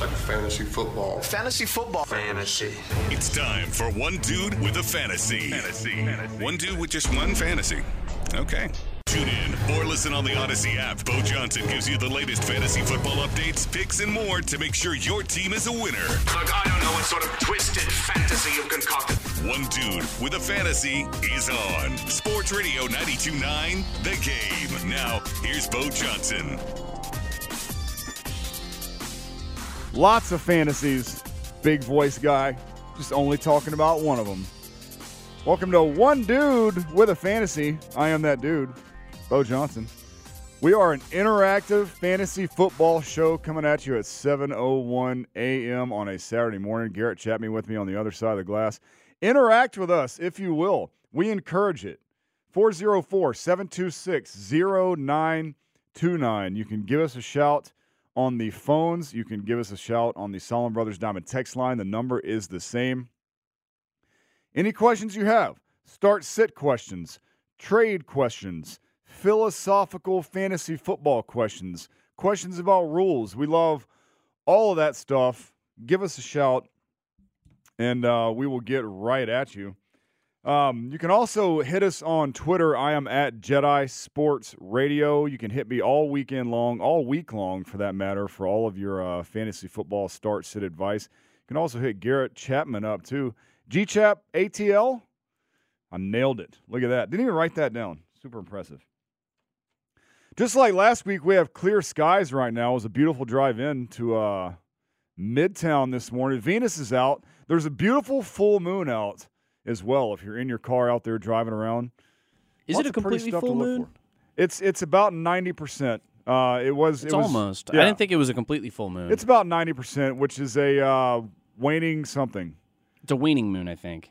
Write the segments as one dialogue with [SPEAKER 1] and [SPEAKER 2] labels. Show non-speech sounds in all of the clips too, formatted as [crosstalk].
[SPEAKER 1] It's like fantasy football.
[SPEAKER 2] Fantasy football.
[SPEAKER 3] Fantasy.
[SPEAKER 4] It's time for one dude with a fantasy. Fantasy. One dude with just one fantasy. Okay. Tune in or listen on the Odyssey app. Beau Johnson gives you the latest fantasy football updates, picks, and more to make sure your team is a winner.
[SPEAKER 3] Look, I don't know what sort of twisted fantasy you've concocted.
[SPEAKER 4] One dude with a fantasy is on Sports Radio 92.9 The Game. Now, here's Beau Johnson.
[SPEAKER 5] Lots of fantasies. Big voice guy. Just only talking about one of them. Welcome to One Dude with a Fantasy. I am that dude, Beau Johnson. We are an interactive fantasy football show coming at you at 7:01 a.m. on a Saturday morning. Garrett Chapman with me on the other side of the glass. Interact with us if you will. We encourage it. 404-726-0929. You can give us a shout on the phones. You can give us a shout on the Solomon Brothers Diamond text line. The number is the same. Any questions you have, start sit questions, trade questions, philosophical fantasy football questions, questions about rules. We love all of that stuff. Give us a shout, and uh, we will get right at you. Um, you can also hit us on Twitter. I am at Jedi Sports Radio. You can hit me all weekend long, all week long for that matter, for all of your uh, fantasy football start sit advice. You can also hit Garrett Chapman up too. GChap ATL. I nailed it. Look at that. Didn't even write that down. Super impressive. Just like last week, we have clear skies right now. It was a beautiful drive in to uh, Midtown this morning. Venus is out. There's a beautiful full moon out as well. If you're in your car out there driving around,
[SPEAKER 6] Is it a completely full moon?
[SPEAKER 5] It's it's about ninety percent. Uh, it was.
[SPEAKER 6] It's
[SPEAKER 5] it was,
[SPEAKER 6] almost.
[SPEAKER 5] yeah.
[SPEAKER 6] I didn't think it was a completely full moon.
[SPEAKER 5] It's about ninety percent, which is a uh, waning something.
[SPEAKER 6] It's a waning moon, I think.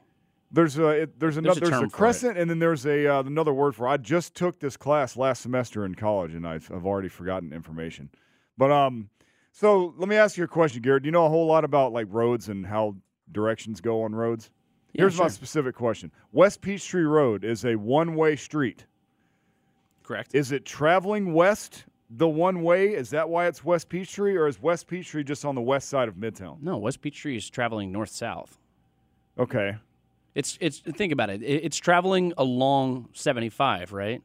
[SPEAKER 5] There's a it, there's
[SPEAKER 6] There's
[SPEAKER 5] another
[SPEAKER 6] a
[SPEAKER 5] there's a,
[SPEAKER 6] for it.
[SPEAKER 5] crescent, and then there's a uh, another word for. It. I just took this class last semester in college, and I've I've already forgotten information. But um, so let me ask you a question, Garrett. Do you know a whole lot about like roads and how directions go on roads?
[SPEAKER 6] Yeah,
[SPEAKER 5] Here's my specific question: West Peachtree Road is a one-way street.
[SPEAKER 6] Correct.
[SPEAKER 5] Is it traveling west the one way? Is that why it's West Peachtree, or is West Peachtree just on the west side of Midtown?
[SPEAKER 6] no, West Peachtree is traveling north south.
[SPEAKER 5] Okay.
[SPEAKER 6] It's it's think about it. It- It's traveling along 75, right?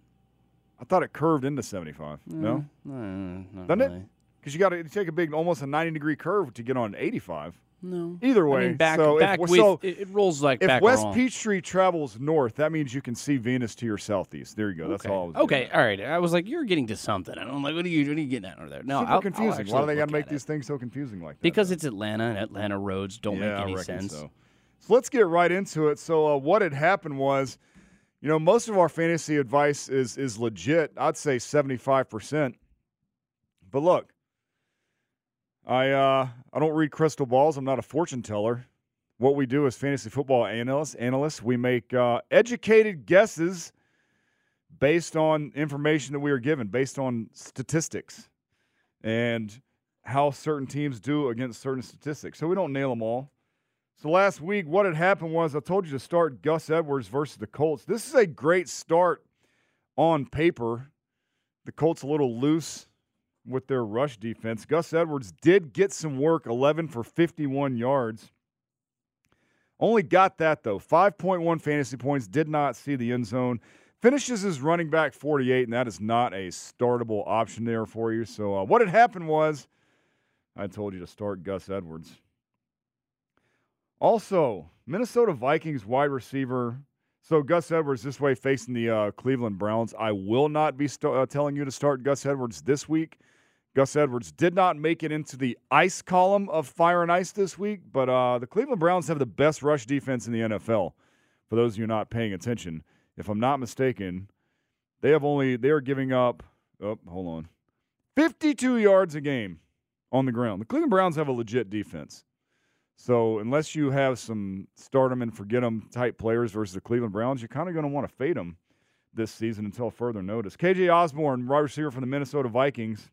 [SPEAKER 5] I thought it curved into 75. No?
[SPEAKER 6] Mm, not
[SPEAKER 5] Doesn't it? Because you got to take a big, almost a 90 degree curve to get on 85.
[SPEAKER 6] No.
[SPEAKER 5] Either
[SPEAKER 6] I
[SPEAKER 5] way.
[SPEAKER 6] mean, back
[SPEAKER 5] so
[SPEAKER 6] back
[SPEAKER 5] if,
[SPEAKER 6] with
[SPEAKER 5] so
[SPEAKER 6] it, it rolls like
[SPEAKER 5] if
[SPEAKER 6] back
[SPEAKER 5] West
[SPEAKER 6] wrong.
[SPEAKER 5] Peachtree travels north, that means you can see Venus to your southeast. There you go. That's
[SPEAKER 6] okay.
[SPEAKER 5] all. I was
[SPEAKER 6] okay, all right. I was like, you're getting to something. And I'm like, what are you, what are you getting at over there? No,
[SPEAKER 5] Super
[SPEAKER 6] I'll- I'll
[SPEAKER 5] confusing. Why do they got to make these
[SPEAKER 6] it.
[SPEAKER 5] things so confusing like that?
[SPEAKER 6] Because
[SPEAKER 5] though?
[SPEAKER 6] it's Atlanta and Atlanta roads don't
[SPEAKER 5] yeah,
[SPEAKER 6] make any
[SPEAKER 5] reckon
[SPEAKER 6] sense.
[SPEAKER 5] So. so let's get right into it. So uh, what had happened was, you know, most of our fantasy advice is is legit. I'd say seventy five percent. But look, I uh, I don't read crystal balls. I'm not a fortune teller. What we do as fantasy football analysts, analysts, we make uh, educated guesses based on information that we are given, based on statistics, and how certain teams do against certain statistics. So we don't nail them all. So last week, what had happened was I told you to start Gus Edwards versus the Colts. This is a great start on paper. The Colts a little loose with their rush defense. Gus Edwards did get some work, 11 for 51 yards. Only got that though. 5.1 fantasy points, did not see the end zone. Finishes his running back 48, and that is not a startable option there for you. So, uh, what had happened was I told you to start Gus Edwards. Also, Minnesota Vikings wide receiver. So Gus Edwards this way facing the uh, Cleveland Browns. I will not be st- uh, telling you to start Gus Edwards this week. Gus Edwards did not make it into the ice column of fire and ice this week, but uh, the Cleveland Browns have the best rush defense in the NFL. For those of you not paying attention, if I'm not mistaken, they have only they are giving up. Oh, hold on, 52 yards a game on the ground. The Cleveland Browns have a legit defense. So unless you have some start them and forget them type players versus the Cleveland Browns, you're kind of going to want to fade them this season until further notice. KJ Osborn, wide receiver from the Minnesota Vikings.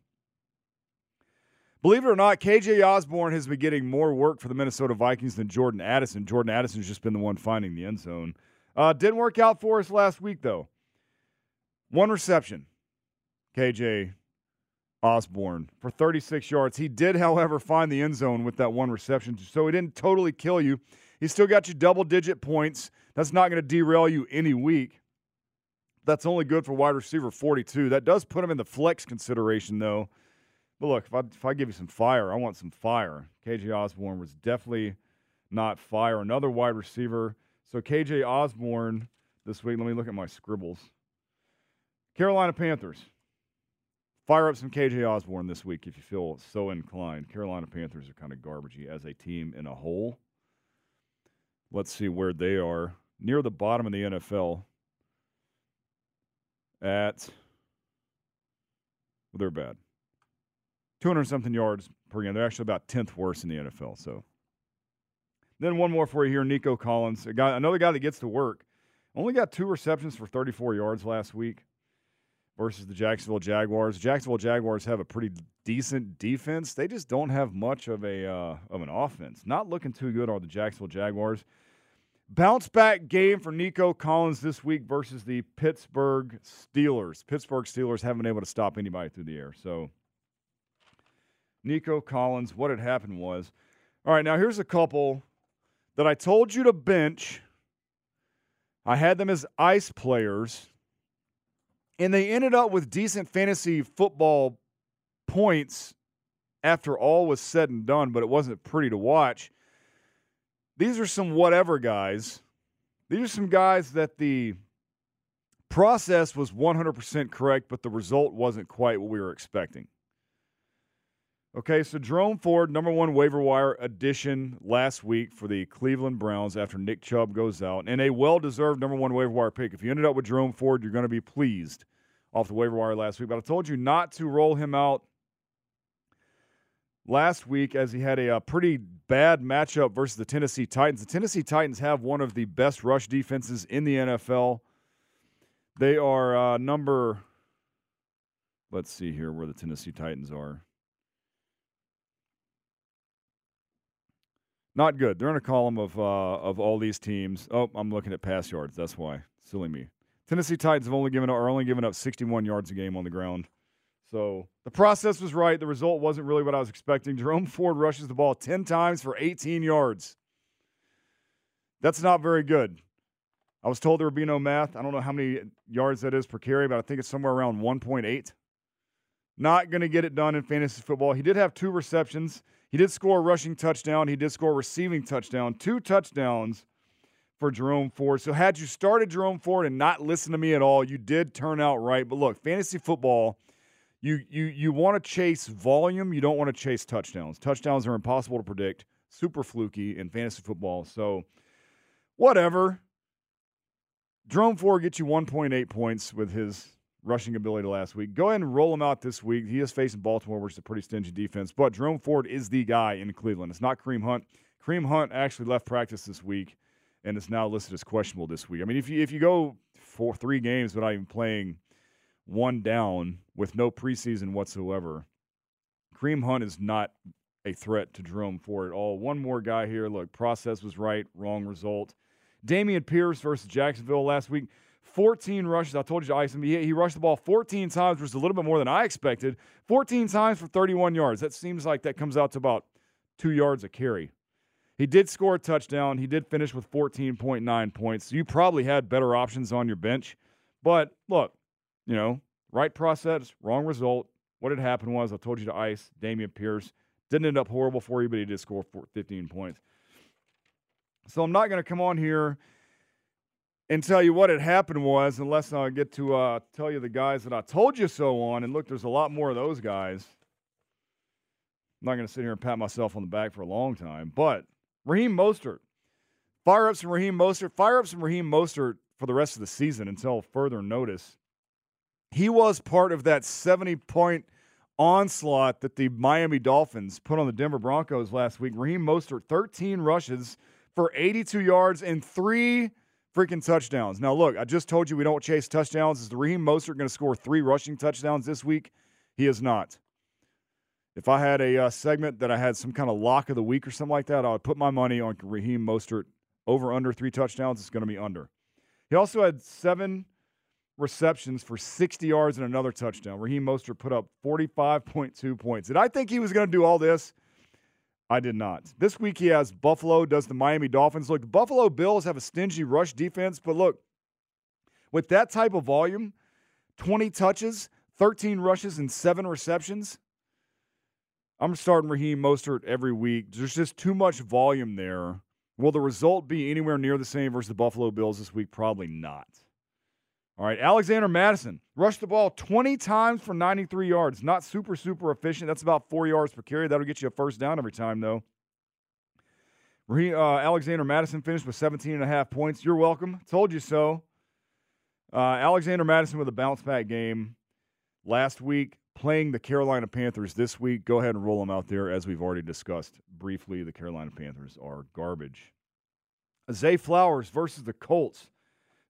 [SPEAKER 5] Believe it or not, KJ Osborn has been getting more work for the Minnesota Vikings than Jordan Addison. Jordan Addison's just been the one finding the end zone. Uh, didn't work out for us last week, though. One reception, KJ Osborn, for 36 yards. He did, however, find the end zone with that one reception, so he didn't totally kill you. He still got you double digit points. That's not going to derail you any week. That's only good for wide receiver 42. That does put him in the flex consideration, though. But look, if I, if I give you some fire, I want some fire. KJ Osborn was definitely not fire. Another wide receiver. So KJ Osborn this week, let me look at my scribbles. Carolina Panthers. Fire up some KJ Osborn this week if you feel so inclined. Carolina Panthers are kind of garbagey as a team in a whole. Let's see where they are. Near the bottom of the NFL. At. Well, they're bad. 200 something yards per game. They're actually about 10th worst in the NFL. So. Then one more for you here, Nico Collins, a guy, another guy that gets to work. Only got two receptions for 34 yards last week versus the Jacksonville Jaguars. Jacksonville Jaguars have a pretty decent defense. They just don't have much of a uh, of an offense. Not looking too good are the Jacksonville Jaguars. Bounce back game for Nico Collins this week versus the Pittsburgh Steelers. Pittsburgh Steelers haven't been able to stop anybody through the air. So Nico Collins, what had happened was, all right, now here's a couple that I told you to bench. I had them as ice players and they ended up with decent fantasy football points after all was said and done, but it wasn't pretty to watch. These are some whatever guys. These are some guys that the process was 100% correct, but the result wasn't quite what we were expecting. Okay, so Jerome Ford, number one waiver wire addition last week for the Cleveland Browns after Nick Chubb goes out, and a well deserved number one waiver wire pick. If you ended up with Jerome Ford, you're going to be pleased off the waiver wire last week. But I told you not to roll him out last week as he had a, a, pretty bad matchup versus the Tennessee Titans. The Tennessee Titans have one of the best rush defenses in the NFL. They are uh, number, let's see here where the Tennessee Titans are. Not good. They're in a column of uh, of all these teams. Oh, I'm looking at pass yards. That's why. Silly me. Tennessee Titans have only given up, are only given up 61 yards a game on the ground. So the process was right. The result wasn't really what I was expecting. Jerome Ford rushes the ball 10 times for 18 yards. That's not very good. I was told there would be no math. I don't know how many yards that is per carry, but I think it's somewhere around 1.8. Not going to get it done in fantasy football. He did have two receptions. He did score a rushing touchdown. He did score a receiving touchdown. Two touchdowns for Jerome Ford. So had you started Jerome Ford and not listened to me at all, you did turn out right. But look, fantasy football, you you you want to chase volume, you don't want to chase touchdowns. Touchdowns are impossible to predict, super fluky in fantasy football. So whatever. Jerome Ford gets you 1.8 points with his rushing ability last week. Go ahead and roll him out this week. He is facing Baltimore, which is a pretty stingy defense. But Jerome Ford is the guy in Cleveland. It's not Kareem Hunt. Kareem Hunt actually left practice this week and it's now listed as questionable this week. I mean, if you if you go for three games without even playing one down with no preseason whatsoever, Kareem Hunt is not a threat to Jerome Ford at all. One more guy here. Look, process was right, wrong result. Dameon Pierce versus Jacksonville last week. 14 rushes. I told you to ice him. He, he rushed the ball 14 times, which is a little bit more than I expected. 14 times for 31 yards. That seems like that comes out to about two yards a carry. He did score a touchdown. He did finish with 14.9 points. You probably had better options on your bench. But look, you know, right process, wrong result. What had happened was I told you to ice Dameon Pierce Didn't end up horrible for you, but he did score 15 points. So I'm not going to come on here and tell you what had happened was, unless I get to uh, tell you the guys that I told you so on. And look, there's a lot more of those guys. I'm not going to sit here and pat myself on the back for a long time, but Raheem Mostert, fire up some Raheem Mostert, fire up some Raheem Mostert for the rest of the season until further notice. He was part of that 70 point onslaught that the Miami Dolphins put on the Denver Broncos last week. Raheem Mostert, 13 rushes for 82 yards and three freaking touchdowns. Now, look, I just told you we don't chase touchdowns. Is Raheem Mostert going to score three rushing touchdowns this week? He is not. If I had a uh, segment that I had some kind of lock of the week or something like that, I would put my money on Raheem Mostert over under three touchdowns. It's going to be under. He also had seven receptions for 60 yards and another touchdown. Raheem Mostert put up 45.2 points. Did I think he was going to do all this? I did not. This week he has Buffalo, does the Miami Dolphins. Look, the Buffalo Bills have a stingy rush defense, but look, with that type of volume, 20 touches, 13 rushes, and seven receptions, I'm starting Raheem Mostert every week. There's just too much volume there. Will the result be anywhere near the same versus the Buffalo Bills this week? Probably not. All right, Alexander Mattison rushed the ball 20 times for 93 yards. Not super, super efficient. That's about four yards per carry. That'll get you a first down every time, though. Uh, Alexander Mattison finished with 17 and a half points. You're welcome. Told you so. Uh, Alexander Mattison with a bounce back game last week playing the Carolina Panthers this week. Go ahead and roll them out there. As we've already discussed briefly, the Carolina Panthers are garbage. Zay Flowers versus the Colts.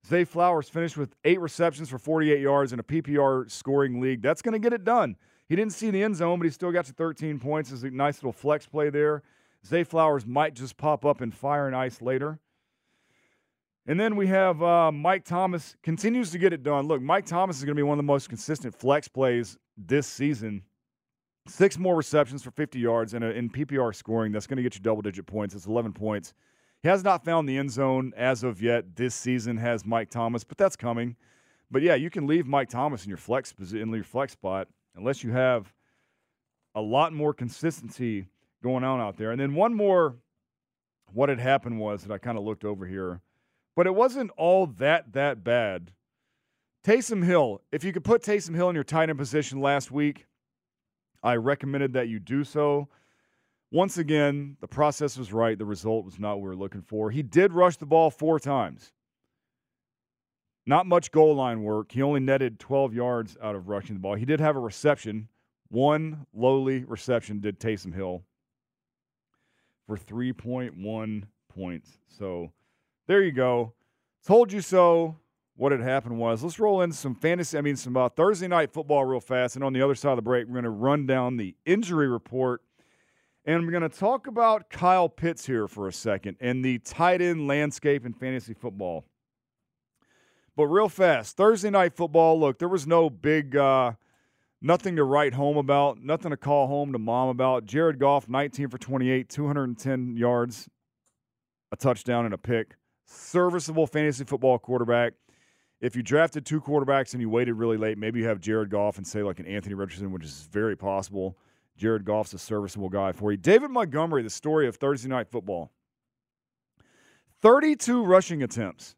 [SPEAKER 5] Zay Flowers finished with eight receptions for 48 yards in a PPR scoring league. That's going to get it done. He didn't see the end zone, but he still got to 13 points. It's a nice little flex play there. Zay Flowers might just pop up and fire and ice later. And then we have uh, Mike Thomas continues to get it done. Look, Mike Thomas is going to be one of the most consistent flex plays this season. Six more receptions for 50 yards and in PPR scoring. That's going to get you double digit points. It's 11 points. He has not found the end zone as of yet this season, has Mike Thomas, but that's coming. But yeah, you can leave Mike Thomas in your flex in your flex spot unless you have a lot more consistency going on out there. And then one more, what had happened was that I kind of looked over here but it wasn't all that that bad. Taysom Hill, if you could put Taysom Hill in your tight end position last week, I recommended that you do so. Once again, the process was right. The result was not what we were looking for. He did rush the ball four times. Not much goal line work. He only netted 12 yards out of rushing the ball. He did have a reception. One lowly reception did Taysom Hill for 3.1 points. So there you go. Told you so. What had happened was let's roll in some fantasy. I mean, some uh, Thursday night football real fast. And on the other side of the break, we're going to run down the injury report. And we're going to talk about Kyle Pitts here for a second and the tight end landscape in fantasy football. But real fast, Thursday night football. Look, there was no big, uh, nothing to write home about, nothing to call home to mom about. Jared Goff, 19 for 28, 210 yards, a touchdown, and a pick serviceable fantasy football quarterback. If you drafted two quarterbacks and you waited really late, maybe you have Jared Goff and say like an Anthony Richardson, which is very possible. Jared Goff's a serviceable guy for you. David Montgomery, the story of Thursday night football. 32 rushing attempts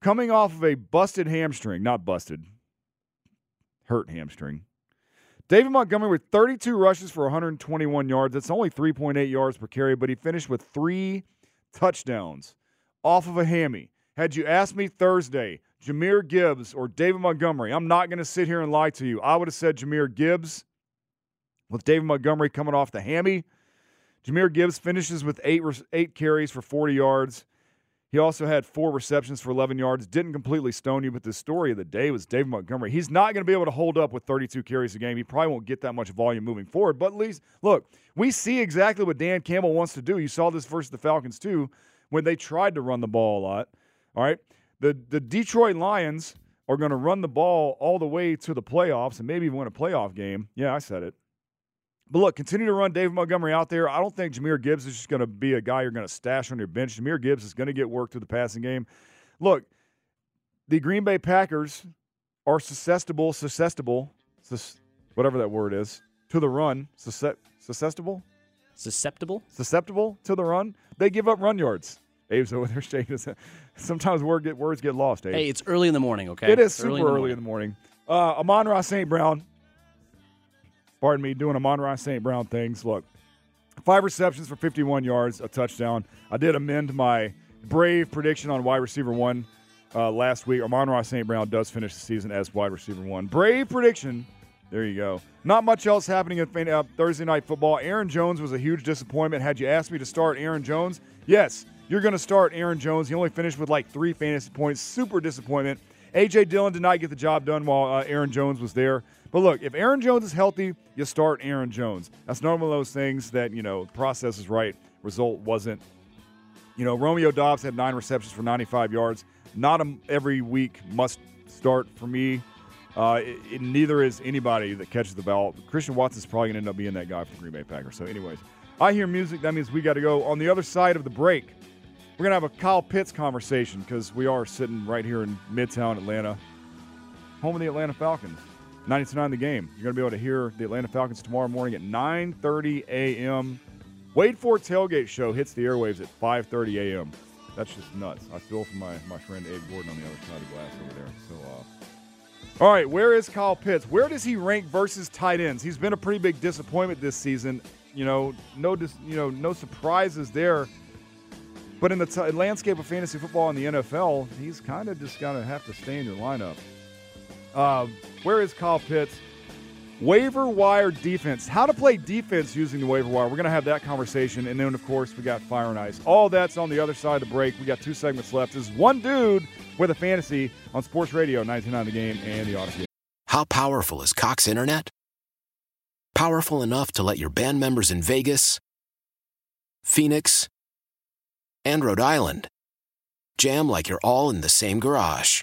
[SPEAKER 5] coming off of a busted hamstring, not busted, hurt hamstring. David Montgomery with 32 rushes for 121 yards. That's only 3.8 yards per carry, but he finished with three touchdowns off of a hammy. Had you asked me Thursday, Jahmyr Gibbs or David Montgomery, I'm not going to sit here and lie to you. I would have said Jahmyr Gibbs with David Montgomery coming off the hammy. Jahmyr Gibbs finishes with eight, eight carries for 40 yards. He also had four receptions for 11 yards. Didn't completely stone you, but the story of the day was David Montgomery. He's not going to be able to hold up with 32 carries a game. He probably won't get that much volume moving forward. But at least, look, we see exactly what Dan Campbell wants to do. You saw this versus the Falcons, too when they tried to run the ball a lot. All right. The the Detroit Lions are going to run the ball all the way to the playoffs and maybe even win a playoff game. Yeah, I said it. But look, continue to run David Montgomery out there. I don't think Jahmyr Gibbs is just going to be a guy you're going to stash on your bench. Jahmyr Gibbs is going to get work through the passing game. Look, the Green Bay Packers are susceptible, susceptible, sus, whatever that word is, to the run. susceptible.
[SPEAKER 6] Susceptible?
[SPEAKER 5] susceptible to the run. They give up run yards. Abe's over there shaking his head. Sometimes word get, words get lost, Abe.
[SPEAKER 6] Hey, it's early in the morning, okay?
[SPEAKER 5] It is
[SPEAKER 6] It's
[SPEAKER 5] super early in the morning. Uh, Amon-Ra St. Brown, pardon me, doing a Ross St. Brown things. Look, five receptions for 51 yards, a touchdown. I did amend my brave prediction on wide receiver one uh, last week. Amon-Ra St. Brown does finish the season as wide receiver one. Brave prediction. There you go. Not much else happening in uh, Thursday night football. Aaron Jones was a huge disappointment. Had you asked me to start Aaron Jones, yes, you're going to start Aaron Jones. He only finished with like three fantasy points. Super disappointment. A.J. Dillon did not get the job done while uh, Aaron Jones was there. But look, if Aaron Jones is healthy, you start Aaron Jones. That's not one of those things that, you know, process is right, result wasn't. You know, Romeo Doubs had nine receptions for 95 yards. Not a, every week must start for me. Uh, it, it- neither is anybody that catches the ball. Christian Watson's probably going to end up being that guy for the Green Bay Packers. So, anyways, I hear music. That means we got to go. On the other side of the break, we're going to have a Kyle Pitts conversation because we are sitting right here in Midtown Atlanta, home of the Atlanta Falcons. 92.9 the game. You're going to be able to hear the Atlanta Falcons tomorrow morning at 9.30 a.m. Wade Ford Tailgate Show hits the airwaves at 5.30 a.m. That's just nuts. I feel for my, my friend Abe Gordon on the other side of the glass over there. So, uh, all right, where is Kyle Pitts? Where does he rank versus tight ends? He's been a pretty big disappointment this season. You know, no, dis, you know, no surprises there. But in the t- landscape of fantasy football in the NFL, he's kind of just going to have to stay in your lineup. Uh, where is Kyle Pitts? Waiver wire defense. How to play defense using the waiver wire. We're going to have that conversation. And then, of course, we got Fire and Ice. All that's on the other side of the break. We got two segments left. This is one dude with a fantasy on Sports Radio 99 The Game and the Odyssey.
[SPEAKER 7] How powerful is Cox Internet? Powerful enough to let your band members in Vegas, Phoenix, and Rhode Island jam like you're all in the same garage.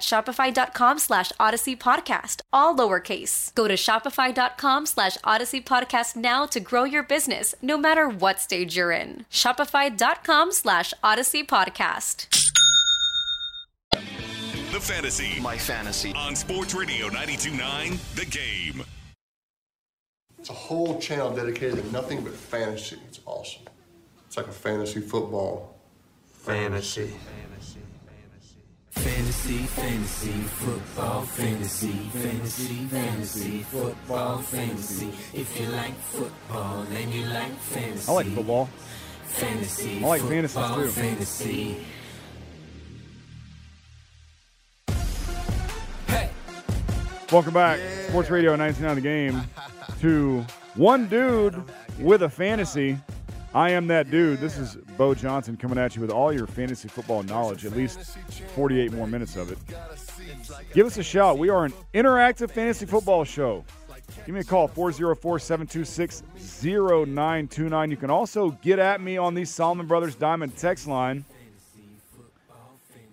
[SPEAKER 8] shopify.com slash odyssey podcast, all lowercase. Go to shopify.com slash odyssey podcast now to grow your business, no matter what stage you're in. Shopify.com slash odyssey podcast.
[SPEAKER 4] The Fantasy
[SPEAKER 3] My fantasy.
[SPEAKER 4] on Sports Radio 92.9 The Game.
[SPEAKER 1] It's a whole channel dedicated to nothing but fantasy. It's awesome. It's like a fantasy football.
[SPEAKER 2] Fantasy. Fantasy, fantasy, football, fantasy, fantasy, fantasy, football, fantasy. If you like football and you like fantasy,
[SPEAKER 5] I like football.
[SPEAKER 2] fantasy,
[SPEAKER 5] I like fantasies,
[SPEAKER 2] football,
[SPEAKER 5] too.
[SPEAKER 2] Fantasy.
[SPEAKER 5] Welcome back, Sports Radio 99 The Game, to one dude with a fantasy. I am that dude. This is Beau Johnson coming at you with all your fantasy football knowledge, at least 48 more minutes of it. Give us a shout. We are an interactive fantasy football show. Give me a call, 404 726 0929. You can also get at me on the Solomon Brothers Diamond text line.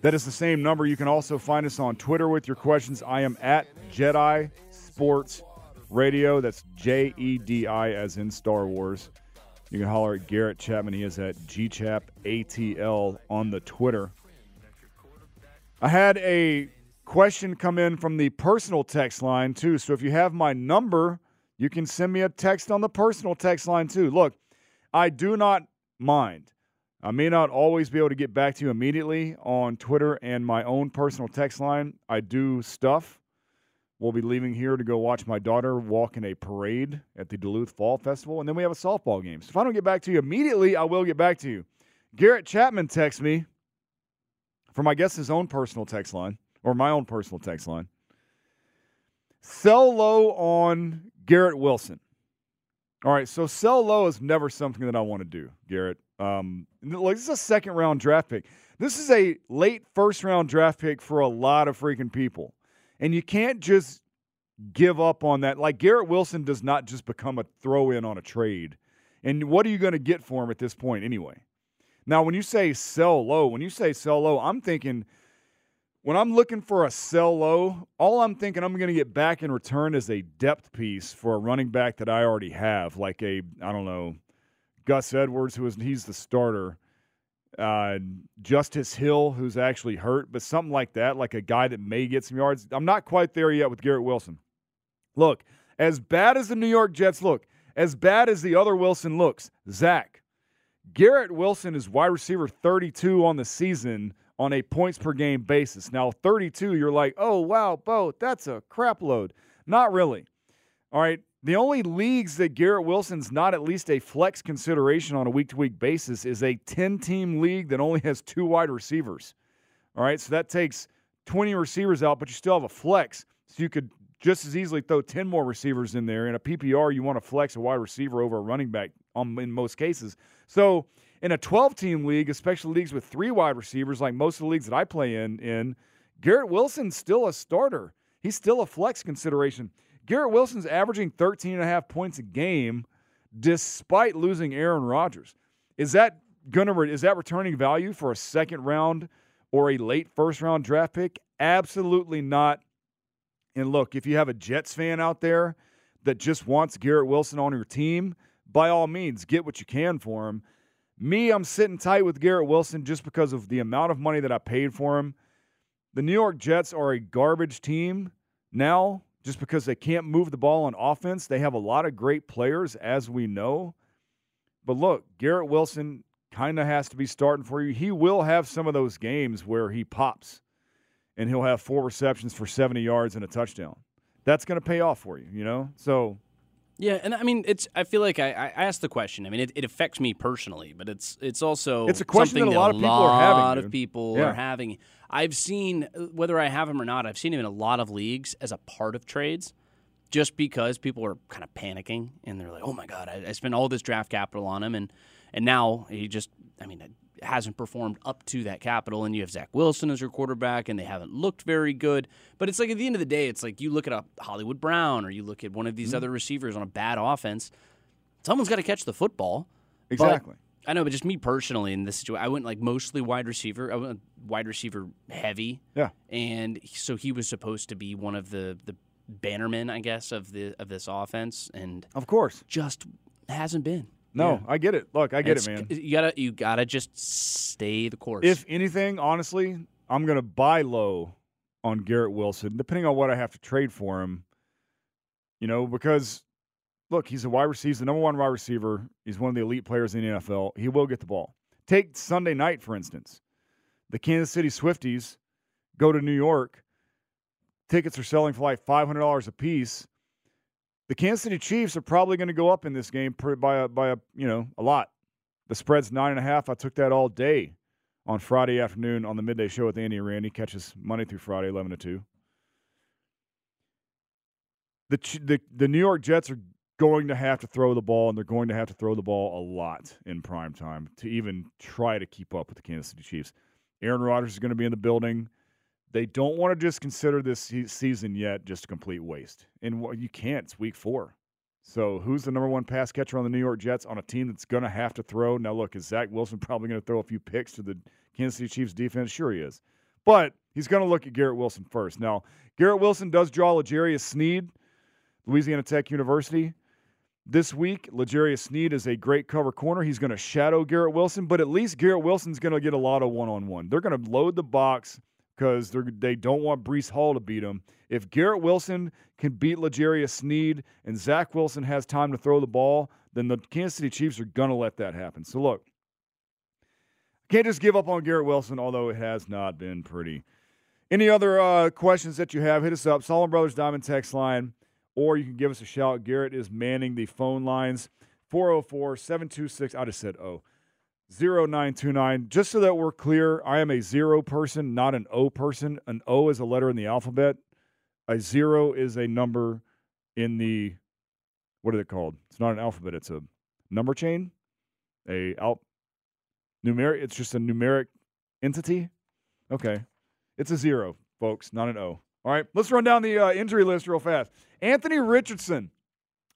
[SPEAKER 5] That is the same number. You can also find us on Twitter with your questions. I am at Jedi Sports Radio. That's J E D I as in Star Wars. You can holler at Garrett Chapman. He is at GChapATL on the Twitter. I had a question come in from the personal text line too. So if you have my number, you can send me a text on the personal text line too. Look, I do not mind. I may not always be able to get back to you immediately on Twitter and my own personal text line. I do stuff. We'll be leaving here to go watch my daughter walk in a parade at the Duluth Fall Festival, and then we have a softball game. So if I don't get back to you immediately, I will get back to you. Garrett Chapman texts me from, I guess, his own personal text line or my own personal text line. Sell low on Garrett Wilson. All right, so sell low is never something that I want to do, Garrett. Um, like this is a second round draft pick. This is a late first round draft pick for a lot of freaking people, and you can't just give up on that. Like Garrett Wilson does not just become a throw in on a trade. And what are you going to get for him at this point anyway? Now, when you say sell low, when you say sell low, I'm thinking when I'm looking for a sell low, all I'm thinking I'm going to get back in return is a depth piece for a running back that I already have, like a I don't know, Gus Edwards, who is he's the starter, uh, Justice Hill, who's actually hurt, but something like that, like a guy that may get some yards. I'm not quite there yet with Garrett Wilson. Look, as bad as the New York Jets look, as bad as the other Wilson looks, Zach, Garrett Wilson is wide receiver 32 on the season on a points per game basis. Now, 32, you're like, oh, wow, Beau, that's a crap load. Not really. All right. The only leagues that Garrett Wilson's not at least a flex consideration on a week to week basis is a 10 team league that only has two wide receivers. All right. So that takes 20 receivers out, but you still have a flex. So you could just as easily throw 10 more receivers in there. In a PPR, you want to flex a wide receiver over a running back on, in most cases. So in a 12 team league, especially leagues with three wide receivers, like most of the leagues that I play in, in Garrett Wilson's still a starter. He's still a flex consideration. Garrett Wilson's averaging 13 and a half points a game despite losing Aaron Rodgers. Is that gonna is that returning value for a second round or a late first round draft pick? Absolutely not. And look, if you have a Jets fan out there that just wants Garrett Wilson on your team, by all means, get what you can for him. Me, I'm sitting tight with Garrett Wilson just because of the amount of money that I paid for him. The New York Jets are a garbage team now just because they can't move the ball on offense. They have a lot of great players, as we know. But look, Garrett Wilson kind of has to be starting for you. He will have some of those games where he pops and he'll have four receptions for 70 yards and a touchdown. That's going to pay off for you, you know? So
[SPEAKER 6] Yeah, and I mean, it's. I feel like I, I asked the question. I mean, it, it affects me personally, but it's it's also
[SPEAKER 5] It's a question that a lot of people are having, A
[SPEAKER 6] lot of people
[SPEAKER 5] Yeah.
[SPEAKER 6] are having. I've seen whether I have him or not. I've seen him in a lot of leagues as a part of trades, just because people are kind of panicking and they're like, "Oh my god, I, I spent all this draft capital on him, and and now he just. I mean, hasn't performed up to that capital, and you have Zach Wilson as your quarterback, and they haven't looked very good. But it's like at the end of the day, it's like you look at a Hollywood Brown or you look at one of
[SPEAKER 5] Mm-hmm.
[SPEAKER 6] these other receivers on a bad offense. Someone's got to catch the football. But-
[SPEAKER 5] Exactly.
[SPEAKER 6] I know, but just me personally in this situation, I went like mostly wide receiver. I went wide receiver heavy.
[SPEAKER 5] Yeah.
[SPEAKER 6] and so he was supposed to be one of the the bannermen, I guess, of the of this offense, and
[SPEAKER 5] of course,
[SPEAKER 6] just hasn't been.
[SPEAKER 5] No,
[SPEAKER 6] Yeah.
[SPEAKER 5] I get it. Look, I get
[SPEAKER 6] It's-
[SPEAKER 5] it, man.
[SPEAKER 6] You gotta you gotta just stay the course.
[SPEAKER 5] If anything, honestly, I'm going to buy low on Garrett Wilson, depending on what I have to trade for him. You know, because look, he's a wide receiver, he's the number one wide receiver. He's one of the elite players in the NFL. He will get the ball. Take Sunday night, for instance. The Kansas City Swifties go to New York. Tickets are selling for like $500 a piece. The Kansas City Chiefs are probably going to go up in this game by a, by a you know a lot. The spread's nine and a half. I took that all day on Friday afternoon on the midday show with Andy and Randy. Catches Monday through Friday, eleven to two. The the the New York Jets are going to have to throw the ball, and they're going to have to throw the ball a lot in prime time to even try to keep up with the Kansas City Chiefs. Aaron Rodgers is going to be in the building. They don't want to just consider this season yet just a complete waste. And you can't. It's week four. So who's the number one pass catcher on the New York Jets on a team that's going to have to throw? Now, look, is Zach Wilson probably going to throw a few picks to the Kansas City Chiefs defense? Sure he is. But he's going to look at Garrett Wilson first. Now, Garrett Wilson does draw L'Jarius Sneed, Louisiana Tech University. This week, L'Jarius Sneed is a great cover corner. He's going to shadow Garrett Wilson, but at least Garrett Wilson's going to get a lot of one-on-one. They're going to load the box because they don't want Breece Hall to beat him. If Garrett Wilson can beat L'Jarius Sneed and Zach Wilson has time to throw the ball, then the Kansas City Chiefs are going to let that happen. So look, I can't just give up on Garrett Wilson, although it has not been pretty. Any other uh, questions that you have, hit us up. Solomon Brothers Diamond text line, or you can give us a shout. Garrett is manning the phone lines 404 726. I just said oh. 0929. Just so that we're clear, I am a zero person, not an O person. An O is a letter in the alphabet. A zero is a number in the what are they called? It's not an alphabet, it's a number chain. A al- numeric it's just a numeric entity. Okay. It's a zero, folks, not an O. All right, let's run down the uh, injury list real fast. Anthony Richardson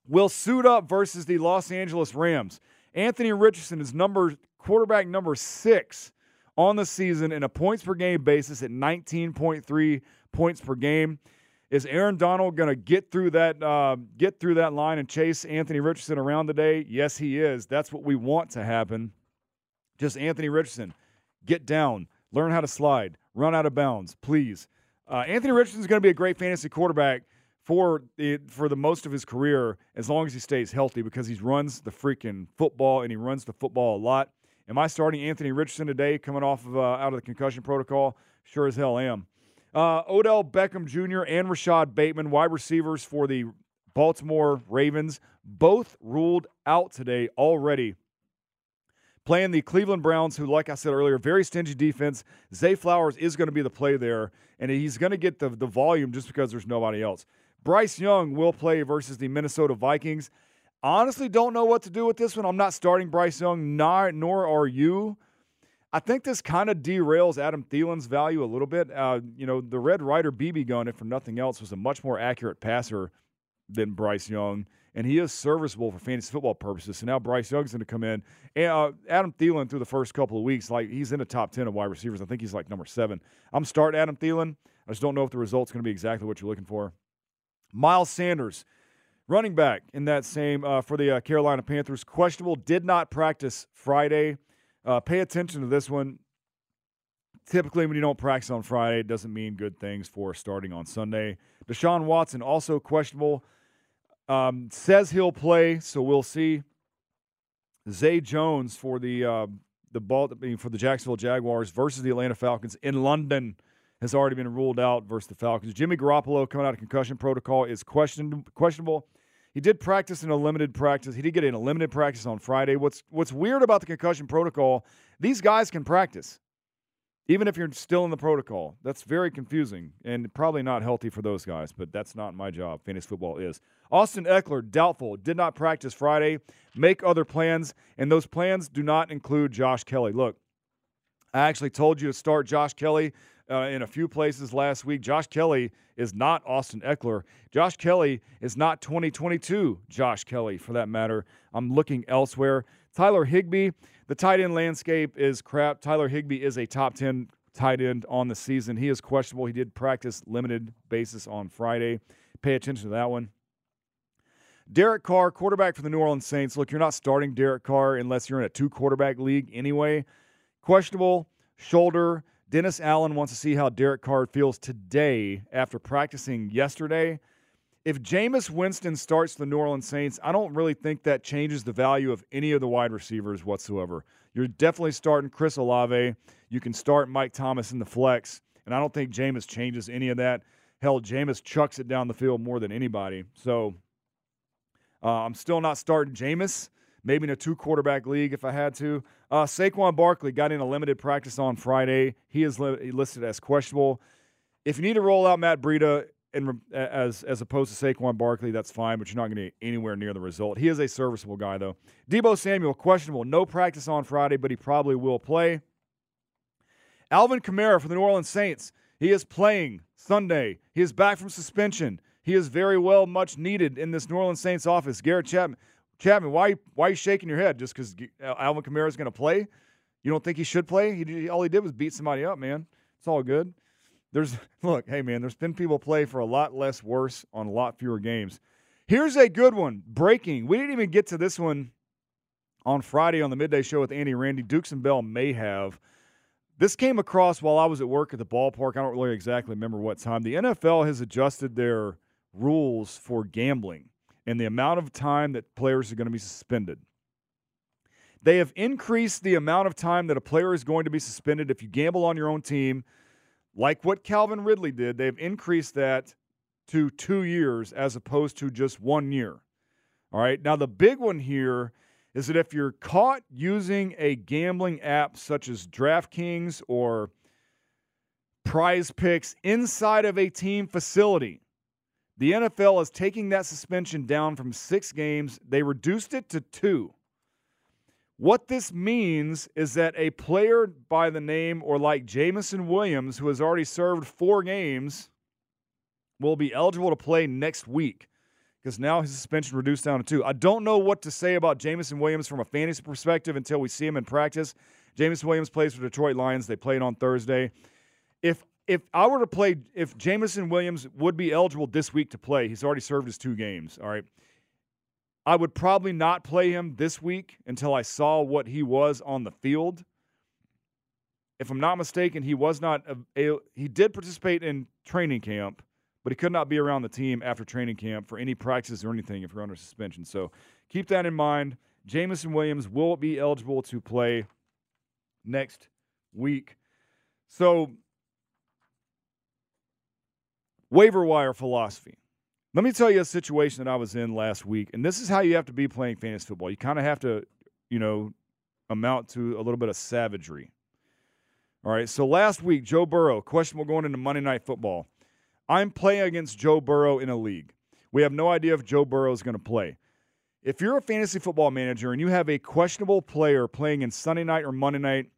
[SPEAKER 5] will suit up versus the Los Angeles Rams. Anthony Richardson is number quarterback number six on the season in a points per game basis at 19.3 points per game. Is Aaron Donald going to get through that uh, get through that line and chase Anthony Richardson around today? Yes, he is. That's what we want to happen. Just Anthony Richardson, get down, learn how to slide, run out of bounds, please. Uh, Anthony Richardson is going to be a great fantasy quarterback for the, for the most of his career as long as he stays healthy because he runs the freaking football and he runs the football a lot. Am I starting Anthony Richardson today coming off of uh, out of the concussion protocol? Sure as hell am. Uh, Odell Beckham Jr. and Rashod Bateman, wide receivers for the Baltimore Ravens, both ruled out today already. Playing the Cleveland Browns, who, like I said earlier, very stingy defense. Zay Flowers is going to be the play there, and he's going to get the, the volume just because there's nobody else. Bryce Young will play versus the Minnesota Vikings. Honestly, don't know what to do with this one. I'm not starting Bryce Young, nor, nor are you. I think this kind of derails Adam Thielen's value a little bit. Uh, you know, the Red Ryder BB gun, if for nothing else, was a much more accurate passer than Bryce Young, and he is serviceable for fantasy football purposes. So now Bryce Young's going to come in. And uh, Adam Thielen through the first couple of weeks, like he's in the top ten of wide receivers. I think he's like number seven. I'm starting Adam Thielen. I just don't know if the result's going to be exactly what you're looking for. Miles Sanders, running back in that same uh, for the uh, Carolina Panthers, questionable, did not practice Friday. Uh, pay attention to this one. Typically, when you don't practice on Friday, it doesn't mean good things for starting on Sunday. Deshaun Watson, also questionable, um, says he'll play, so we'll see. Zay Jones for the uh, the ball for the Jacksonville Jaguars versus the Atlanta Falcons in London has already been ruled out versus the Falcons. Jimmy Garoppolo coming out of concussion protocol is question, questionable. He did practice in a limited practice. He did get in a limited practice on Friday. What's what's weird about the concussion protocol? These guys can practice, even if you're still in the protocol. That's very confusing and probably not healthy for those guys. But that's not my job. Phoenix football is. Austin Ekeler doubtful. Did not practice Friday. Make other plans, and those plans do not include Josh Kelley. Look, I actually told you to start Josh Kelley uh, in a few places last week. Josh Kelley is not Austin Ekeler. Josh Kelley is not 2022 Josh Kelley, for that matter. I'm looking elsewhere. Tyler Higbee, the tight end landscape is crap. Tyler Higbee is a top 10 tight end on the season. He is questionable. He did practice limited basis on Friday. Pay attention to that one. Derek Carr, quarterback for the New Orleans Saints. Look, you're not starting Derek Carr unless you're in a two quarterback league anyway. Questionable shoulder Dennis Allen wants to see how Derek Carr feels today after practicing yesterday. If Jameis Winston starts the New Orleans Saints, I don't really think that changes the value of any of the wide receivers whatsoever. You're definitely starting Chris Olave. You can start Mike Thomas in the flex, and I don't think Jameis changes any of that. Hell, Jameis chucks it down the field more than anybody. So uh, I'm still not starting Jameis maybe in a two quarterback league if I had to. Uh, Saquon Barkley got in a limited practice on Friday. He is li- listed as questionable. If you need to roll out Matt Breida, and as as opposed to Saquon Barkley, that's fine, but you're not going to get anywhere near the result. He is a serviceable guy, though. Deebo Samuel, questionable. No practice on Friday, but he probably will play. Alvin Kamara for the New Orleans Saints. He is playing Sunday. He is back from suspension. He is very well much needed in this New Orleans Saints office. Garrett Chapman, Chapman, why why are you shaking your head just because Alvin Kamara is going to play? You don't think he should play? He all he did was beat somebody up, man. It's all good. There's [laughs] look, hey man, there's been people play for a lot less worse on a lot fewer games. Here's a good one. Breaking. We didn't even get to this one on Friday on the midday show with Andy Randy. Dukes and Bell may have. This came across while I was at work at the ballpark. I don't really exactly remember what time. The NFL has adjusted their rules for gambling and the amount of time that players are going to be suspended. They have increased the amount of time that a player is going to be suspended if you gamble on your own team like what Calvin Ridley did, they've increased that to two years as opposed to just one year. All right. Now, the big one here is that if you're caught using a gambling app such as DraftKings or Prize Picks inside of a team facility, the NFL is taking that suspension down from six games. They reduced it to two. What this means is that a player by the name or like Jameson Williams, who has already served four games, will be eligible to play next week because now his suspension reduced down to two. I don't know what to say about Jameson Williams from a fantasy perspective until we see him in practice. Jameson Williams plays for Detroit Lions. They played on Thursday. If if I were to play, if Jameson Williams would be eligible this week to play, he's already served his two games. All right. I would probably not play him this week until I saw what he was on the field. If I'm not mistaken, he was not a, he did participate in training camp, but he could not be around the team after training camp for any practices or anything if you're under suspension. So keep that in mind. Jameson Williams will be eligible to play next week. So waiver wire philosophy. Let me tell you a situation that I was in last week, and this is how you have to be playing fantasy football. You kind of have to, you know, amount to a little bit of savagery. All right, so last week, Joe Burrow, questionable going into Monday Night Football. I'm playing against Joe Burrow in a league. We have no idea if Joe Burrow is going to play. If you're a fantasy football manager and you have a questionable player playing in Sunday night or Monday night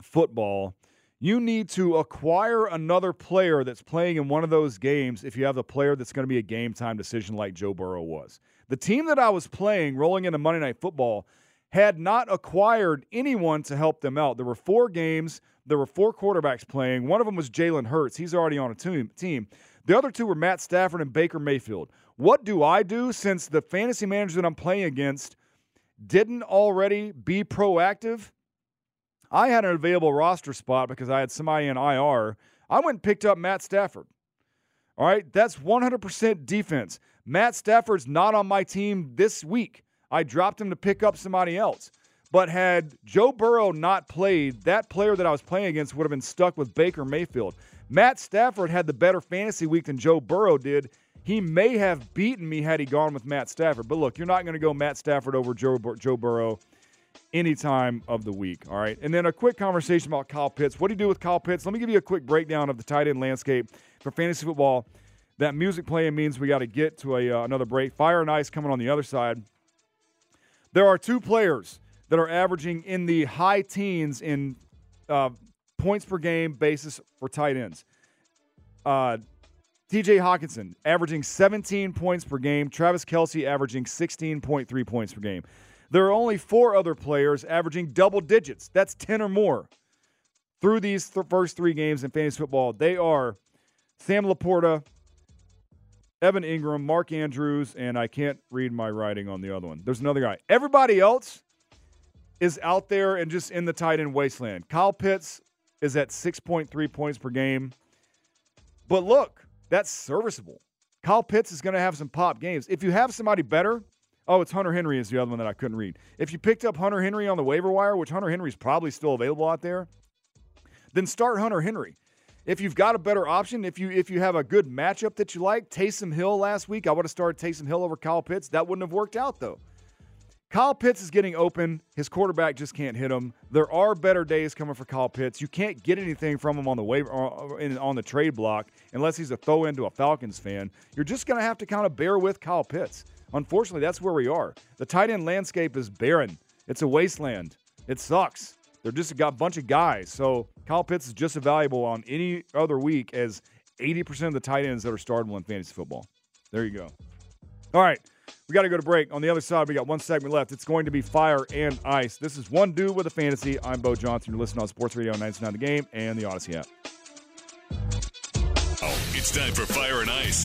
[SPEAKER 5] football, you need to acquire another player that's playing in one of those games if you have the player that's going to be a game time decision like Joe Burrow was. The team that I was playing rolling into Monday Night Football had not acquired anyone to help them out. There were four games, there were four quarterbacks playing. One of them was Jalen Hurts. He's already on a team. The other two were Matt Stafford and Baker Mayfield. What do I do since the fantasy manager that I'm playing against didn't already be proactive? I had an available roster spot because I had somebody in IR. I went and picked up Matt Stafford. All right, that's 100% defense. Matt Stafford's not on my team this week. I dropped him to pick up somebody else. But had Joe Burrow not played, that player that I was playing against would have been stuck with Baker Mayfield. Matt Stafford had the better fantasy week than Joe Burrow did. He may have beaten me had he gone with Matt Stafford. But look, you're not going to go Matt Stafford over Joe, Joe Burrow any time of the week. All right. And then a quick conversation about Kyle Pitts. What do you do with Kyle Pitts? Let me give you a quick breakdown of the tight end landscape for fantasy football. That music playing means we got to get to a, uh, another break. Fire and Ice coming on the other side. There are two players that are averaging in the high teens in uh, points per game basis for tight ends. Uh, TJ Hockenson averaging 17 points per game. Travis Kelce averaging 16.3 points per game. There are only four other players averaging double digits. That's 10 or more through these th- first three games in fantasy football. They are Sam LaPorta, Evan Engram, Mark Andrews, and I can't read my writing on the other one. There's another guy. Everybody else is out there and just in the tight end wasteland. Kyle Pitts is at 6.3 points per game. But look, that's serviceable. Kyle Pitts is going to have some pop games. If you have somebody better, Oh, it's Hunter Henry is the other one that I couldn't read. If you picked up Hunter Henry on the waiver wire, which Hunter Henry is probably still available out there, then start Hunter Henry. If you've got a better option, if you if you have a good matchup that you like, Taysom Hill last week, I would have started Taysom Hill over Kyle Pitts. That wouldn't have worked out though. Kyle Pitts is getting open. His quarterback just can't hit him. There are better days coming for Kyle Pitts. You can't get anything from him on the waiver uh, uh, on the trade block unless he's a throw into a Falcons fan. You're just going to have to kind of bear with Kyle Pitts. Unfortunately, that's where we are. The tight end landscape is barren. It's a wasteland. It sucks. They're just got a bunch of guys. So Kyle Pitts is just as valuable on any other week as 80% of the tight ends that are startable in fantasy football. There you go. All right. We got to go to break. On the other side, we got one segment left. It's going to be fire and ice. This is one dude with a fantasy. I'm Beau Johnson. You're listening on Sports Radio 99 The Game and the Odyssey app.
[SPEAKER 4] Oh, it's time for Fire and Ice.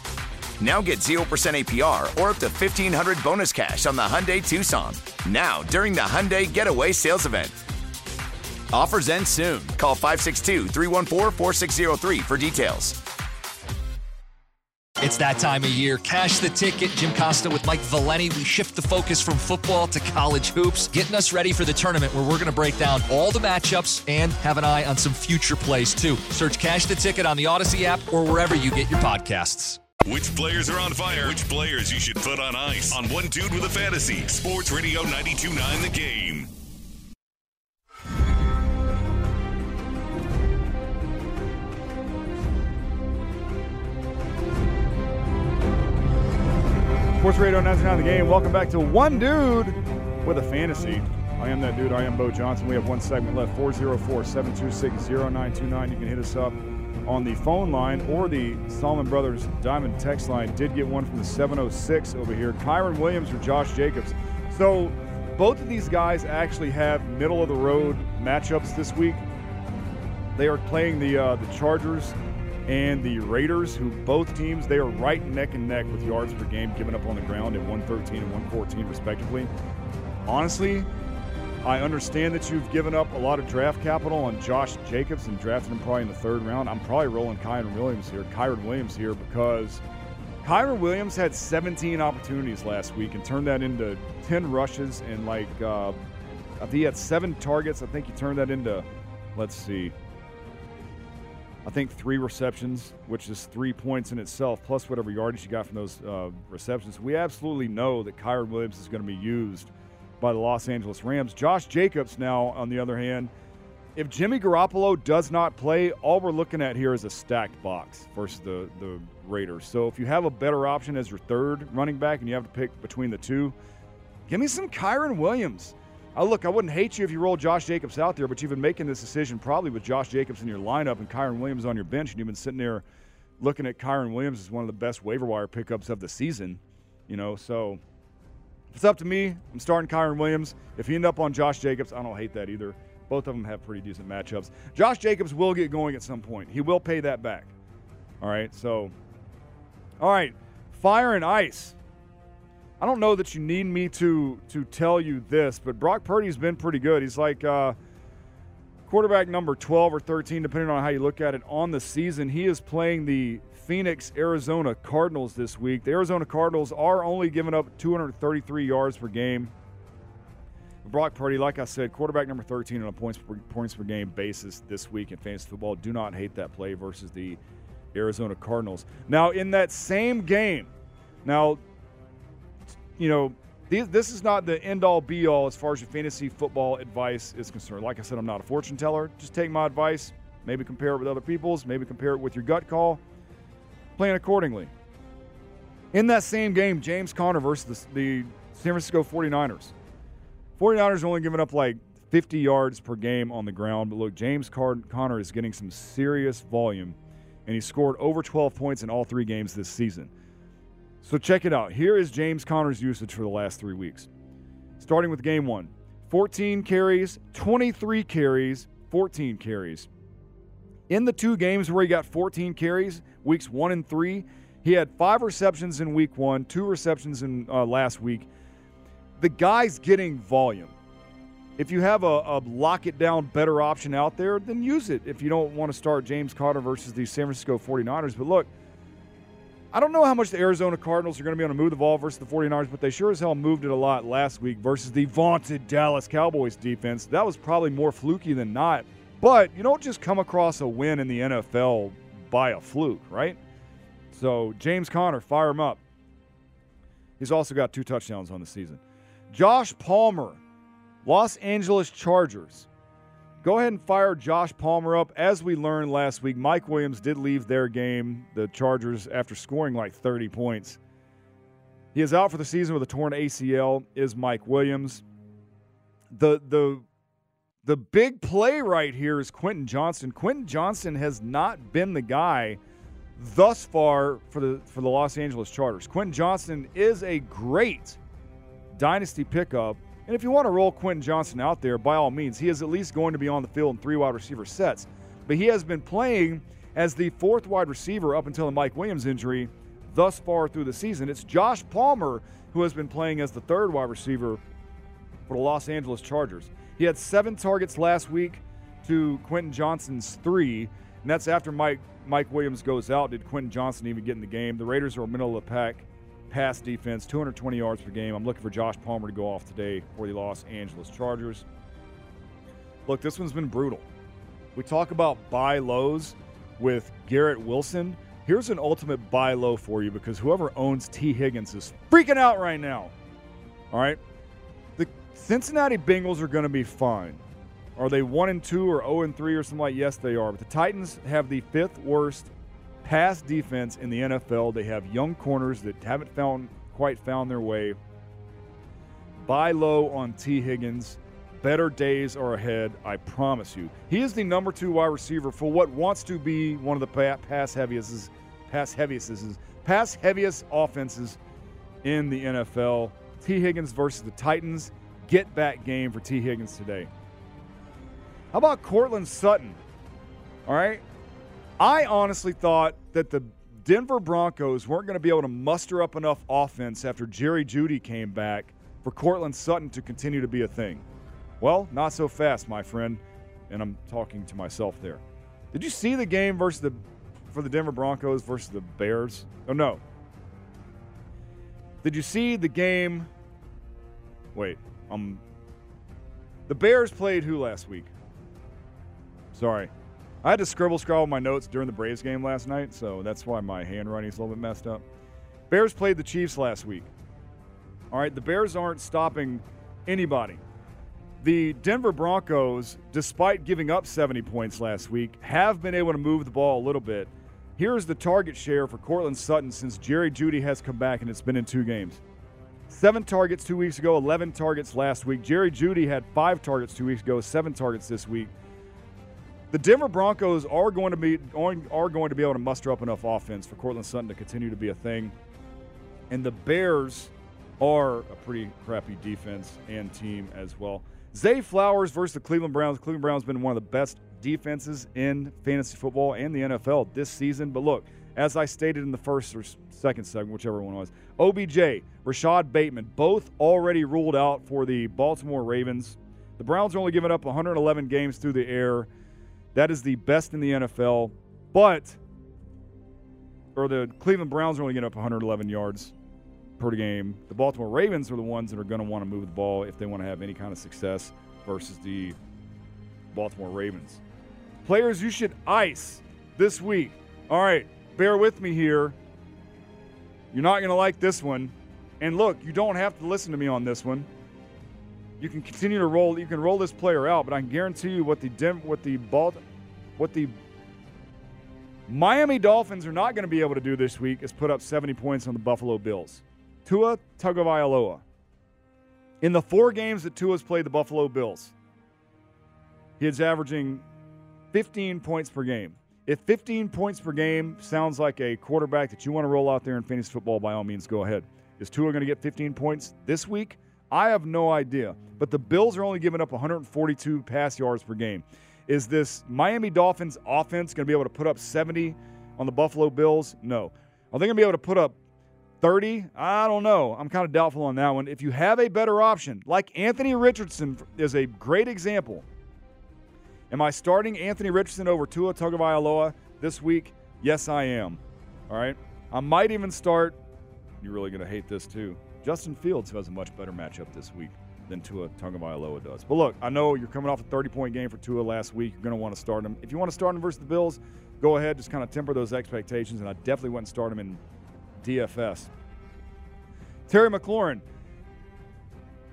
[SPEAKER 9] Now get 0% APR or up to 1500 bonus cash on the Hyundai Tucson. Now, during the Hyundai Getaway Sales Event. Offers end soon. Call 562 314 4603 for details.
[SPEAKER 10] It's that time of year. Cash the ticket. Jim Costa with Mike Valeni. We shift the focus from football to college hoops, getting us ready for the tournament where we're going to break down all the matchups and have an eye on some future plays too. Search Cash the Ticket on the Odyssey app or wherever you get your podcasts.
[SPEAKER 4] Which players are on fire? Which players you should put on ice? On One Dude with a Fantasy. Sports Radio 92.9 The Game.
[SPEAKER 5] Sports Radio 99 The Game. Welcome back to One Dude with a Fantasy. I am that dude. I am Beau Johnson. We have one segment left 404 726 0929. You can hit us up on the phone line or the Solomon Brothers Diamond text line. Did get one from the 706 over here. Kyren Williams or Josh Jacobs. So both of these guys actually have middle of the road matchups this week. They are playing the uh, the Chargers and the Raiders, who both teams they are right neck and neck with yards per game given up on the ground at 113 and 114 respectively. Honestly, I understand that you've given up a lot of draft capital on Josh Jacobs and drafted him probably in the third round. I'm probably rolling Kyren Williams here, Kyren Williams here, because Kyren Williams had 17 opportunities last week and turned that into 10 rushes and like uh, I think he had seven targets. I think he turned that into, let's see, I think three receptions, which is three points in itself, plus whatever yardage you got from those uh, receptions. We absolutely know that Kyren Williams is going to be used by the Los Angeles Rams. Josh Jacobs, now, on the other hand, if Jimmy Garoppolo does not play, all we're looking at here is a stacked box versus the, the Raiders. So if you have a better option as your third running back and you have to pick between the two, give me some Kyren Williams. Uh, look, I wouldn't hate you if you rolled Josh Jacobs out there, but you've been making this decision probably with Josh Jacobs in your lineup and Kyren Williams on your bench, and you've been sitting there looking at Kyren Williams as one of the best waiver wire pickups of the season. You know, so if it's up to me, I'm starting Kyren Williams. If you end up on Josh Jacobs, I don't hate that either. Both of them have pretty decent matchups. Josh Jacobs will get going at some point. He will pay that back. All right, so, all right, fire and ice. I don't know that you need me to to tell you this, but Brock Purdy's been pretty good. He's like uh, quarterback number 12 or 13, depending on how you look at it, on the season. He is playing the Phoenix, Arizona Cardinals this week. The Arizona Cardinals are only giving up 233 yards per game. Brock Purdy, like I said, quarterback number 13 on a points per, points per game basis this week in fantasy football. Do not hate that play versus the Arizona Cardinals. Now, in that same game, now, you know, this is not the end all be all as far as your fantasy football advice is concerned. Like I said, I'm not a fortune teller. Just take my advice, maybe compare it with other people's, maybe compare it with your gut call, plan accordingly. In that same game, James Conner versus the, the San Francisco 49ers. 49ers are only giving up like 50 yards per game on the ground, but look, James Conner is getting some serious volume, and he scored over 12 points in all three games this season. So check it out. Here is James Conner's usage for the last three weeks starting with game one 14 carries, 23 carries, 14 carries. In the two games where he got 14 carries, weeks one and three, he had five receptions in week one, two receptions in uh, last week. The guy's getting volume. If you have a, a lock it down better option out there, then use it if you don't want to start James Conner versus the San Francisco 49ers. But look, I don't know how much the Arizona Cardinals are going to be able to move the ball versus the 49ers, but they sure as hell moved it a lot last week versus the vaunted Dallas Cowboys defense. That was probably more fluky than not. But you don't just come across a win in the NFL by a fluke, right? So, James Conner, fire him up. He's also got two touchdowns on the season. Josh Palmer, Los Angeles Chargers. Go ahead and fire Josh Palmer up. As we learned last week, Mike Williams did leave their game, the Chargers, after scoring like 30 points. He is out for the season with a torn ACL, is Mike Williams. The the the big play right here is Quentin Johnston. Quentin Johnston has not been the guy thus far for the for the Los Angeles Chargers. Quentin Johnston is a great dynasty pickup and if you want to roll Quentin Johnston out there, by all means, he is at least going to be on the field in three wide receiver sets. But he has been playing as the fourth wide receiver up until the Mike Williams injury thus far through the season. It's Josh Palmer who has been playing as the third wide receiver for the Los Angeles Chargers. He had seven targets last week to Quentin Johnston's three, and that's after Mike Mike Williams goes out. Did Quentin Johnston even get in the game? The Raiders are middle of the pack pass defense, 220 yards per game. I'm looking for Josh Palmer to go off today for the Los Angeles Chargers. Look, this one's been brutal. We talk about buy lows with Garrett Wilson. Here's an ultimate buy low for you because whoever owns Tee Higgins is freaking out right now. All right? Cincinnati Bengals are going to be fine. Are they 1 and 2 or 0 and 3 or something like? Yes, they are. But the Titans have the fifth worst pass defense in the NFL. They have young corners that haven't found quite found their way. Buy low on Tee Higgins. Better days are ahead, I promise you. He is the number two wide receiver for what wants to be one of the pass heaviest, pass heaviest, pass heaviest offenses in the NFL. Tee Higgins versus the Titans. Get back game for Tee Higgins today. How about Courtland Sutton? All right. I honestly thought that the Denver Broncos weren't going to be able to muster up enough offense after Jerry Jeudy came back for Cortland Sutton to continue to be a thing. Well, not so fast, my friend. And I'm talking to myself there. Did you see the game versus the for the Denver Broncos versus the Bears? Oh no. Did you see the game? Wait, um the Bears played who last week? Sorry. I had to scribble scrawl my notes during the Braves game last night, so that's why my handwriting is a little bit messed up. Bears played the Chiefs last week. All right, the Bears aren't stopping anybody. The Denver Broncos, despite giving up 70 points last week, have been able to move the ball a little bit. Here's the target share for Courtland Sutton since Jerry Jeudy has come back, and it's been in two games. Seven targets two weeks ago, 11 targets last week. Jerry Jeudy had five targets two weeks ago, seven targets this week the Denver Broncos are going to be are going to be able to muster up enough offense for Courtland Sutton to continue to be a thing. And the Bears are a pretty crappy defense and team as well. Zay Flowers versus the Cleveland Browns. Cleveland Browns been one of the best defenses in fantasy football and the NFL this season. But look, as I stated in the first or second segment, whichever one was, OBJ, Rashod Bateman, both already ruled out for the Baltimore Ravens. The Browns are only giving up 111 games through the air. That is the best in the NFL, but or the Cleveland Browns are only getting up 111 yards per game. The Baltimore Ravens are the ones that are going to want to move the ball if they want to have any kind of success versus the Baltimore Ravens. Players you should ice this week. All right, bear with me here. You're not going to like this one. And look, you don't have to listen to me on this one you can continue to roll. You can roll this player out, but I can guarantee you what the what the Balt, what the Miami Dolphins are not going to be able to do this week is put up 70 points on the Buffalo Bills. Tua Tagovailoa. In the four games that Tua's played the Buffalo Bills, he is averaging 15 points per game. If 15 points per game sounds like a quarterback that you want to roll out there in fantasy football, by all means, go ahead. Is Tua going to get 15 points this week? I have no idea. But the Bills are only giving up 142 pass yards per game. Is this Miami Dolphins offense going to be able to put up 70 on the Buffalo Bills? No. Are they going to be able to put up 30? I don't know. I'm kind of doubtful on that one. If you have a better option, like Anthony Richardson is a great example. Am I starting Anthony Richardson over Tua Tagovailoa this week? Yes, I am. All right. I might even start. You're really going to hate this too. Justin Fields, who has a much better matchup this week than Tua Tagovailoa does. But look, I know you're coming off a 30 point game for Tua last week. You're going to want to start him. If you want to start him versus the Bills, go ahead. Just kind of temper those expectations, and I definitely wouldn't start him in DFS. Terry McLaurin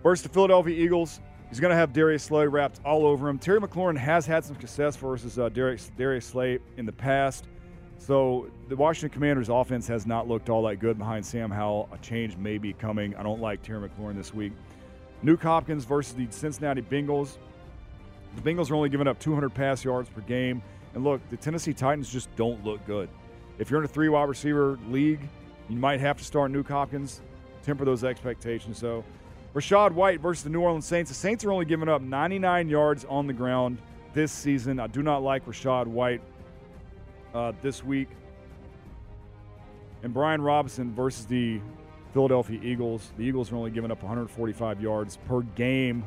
[SPEAKER 5] versus the Philadelphia Eagles. He's going to have Darius Slay wrapped all over him. Terry McLaurin has had some success versus uh, Darius, Darius Slay in the past. So the Washington Commanders' offense has not looked all that good behind Sam Howell. A change may be coming. I don't like Terry McLaurin this week. Nuk Hopkins versus the Cincinnati Bengals. The Bengals are only giving up 200 pass yards per game. And look, the Tennessee Titans just don't look good. If you're in a three wide receiver league, you might have to start Nuk Hopkins. Temper those expectations. So, Rachaad White versus the New Orleans Saints. The Saints are only giving up 99 yards on the ground this season. I do not like Rachaad White uh, this week. And Brian Robinson versus the Philadelphia Eagles. The Eagles are only giving up 145 yards per game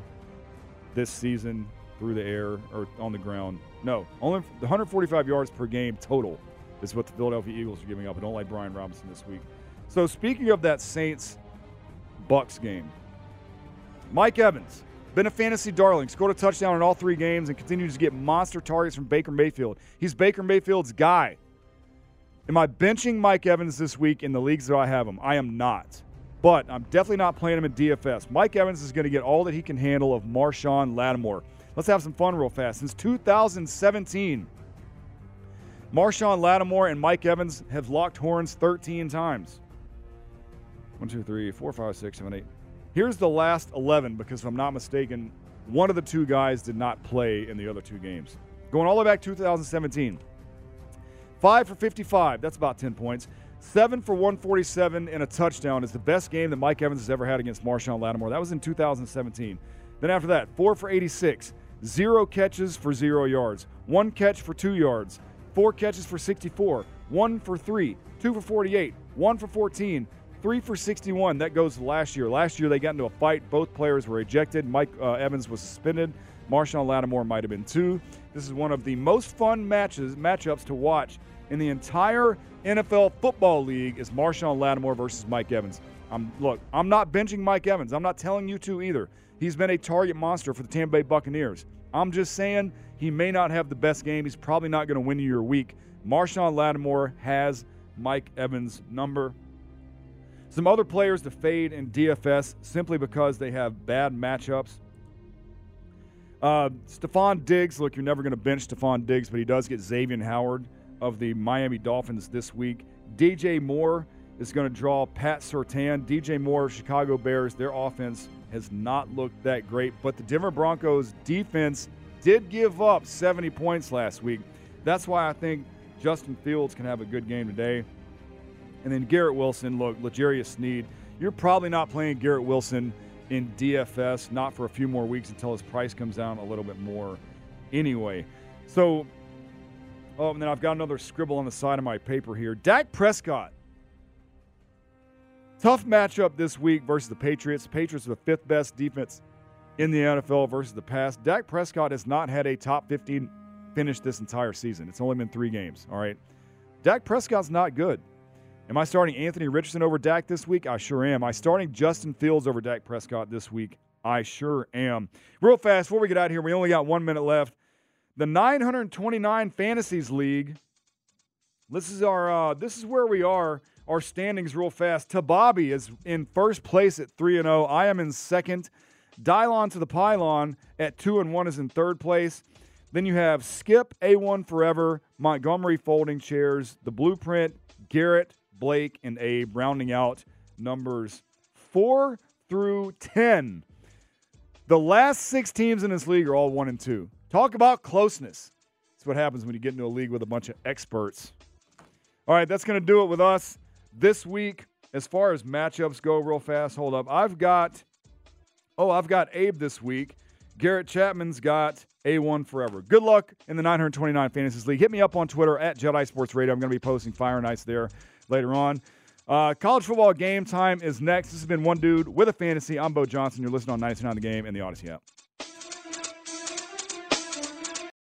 [SPEAKER 5] this season through the air or on the ground. No, only 145 yards per game total is what the Philadelphia Eagles are giving up. I don't like Brian Robinson this week. So speaking of that Saints Bucks game, Mike Evans been a fantasy darling, scored a touchdown in all three games, and continues to get monster targets from Baker Mayfield. He's Baker Mayfield's guy. Am I benching Mike Evans this week in the leagues that I have him? I am not. But I'm definitely not playing him in DFS. Mike Evans is going to get all that he can handle of Marshon Lattimore. Let's have some fun real fast. Since 2017, Marshon Lattimore and Mike Evans have locked horns 13 times. One, two, three, four, five, six, seven, eight. Here's the last 11 because if I'm not mistaken, one of the two guys did not play in the other two games. Going all the way back 2017. 5 for 55, that's about 10 points. 7 for 147 and a touchdown is the best game that Mike Evans has ever had against Marshon Lattimore. That was in 2017. Then after that, 4 for 86, 0 catches for 0 yards, 1 catch for 2 yards, 4 catches for 64, 1 for 3, 2 for 48, 1 for 14, three for 61. That goes last year. Last year they got into a fight. Both players were ejected. Mike uh, Evans was suspended. Marshon Lattimore might have been too. This is one of the most fun matches matchups to watch in the entire NFL football league. Is Marshon Lattimore versus Mike Evans? I'm look. I'm not benching Mike Evans. I'm not telling you to either. He's been a target monster for the Tampa Bay Buccaneers. I'm just saying he may not have the best game. He's probably not going to win you your week. Marshon Lattimore has Mike Evans' number. Some other players to fade in DFS simply because they have bad matchups. Uh, Stefon Diggs, look, you're never going to bench Stefon Diggs, but he does get Xavien Howard of the Miami Dolphins this week. DJ Moore is going to draw Pat Surtain. DJ Moore, Chicago Bears, their offense has not looked that great, but the Denver Broncos defense did give up 70 points last week. That's why I think Justin Fields can have a good game today. And then Garrett Wilson, look, L'Jarius Sneed. You're probably not playing Garrett Wilson in DFS, not for a few more weeks until his price comes down a little bit more anyway. So, oh, and then I've got another scribble on the side of my paper here. Dak Prescott. Tough matchup this week versus the Patriots. Patriots are the fifth best defense in the NFL versus the past. Dak Prescott has not had a top 15 finish this entire season. It's only been three games, all right? Dak Prescott's not good. Am I starting Anthony Richardson over Dak this week? I sure am. Am I starting Justin Fields over Dak Prescott this week? I sure am. Real fast, before we get out here, we only got one minute left. The 929 Fantasies League. This is our. Uh, this is where we are. Our standings, real fast. Tababi is in first place at three and zero. I am in second. Dylon to the pylon at two and one is in third place. Then you have Skip A1 Forever, Montgomery Folding Chairs, The Blueprint, Garrett, Blake, and Abe, rounding out numbers four through 10. The last six teams in this league are all one and two. Talk about closeness. That's what happens when you get into a league with a bunch of experts. All right, that's going to do it with us this week. As far as matchups go, real fast, hold up. I've got Oh, I've got Abe this week. Garrett Chapman's got A1 forever. Good luck in the 929 Fantasy League. Hit me up on Twitter at Jedi Sports Radio. I'm going to be posting Fire Ice there later on. Uh, college football game time is next. This has been One Dude with a Fantasy. I'm Beau Johnson. You're listening on 99 The Game and the Odyssey app.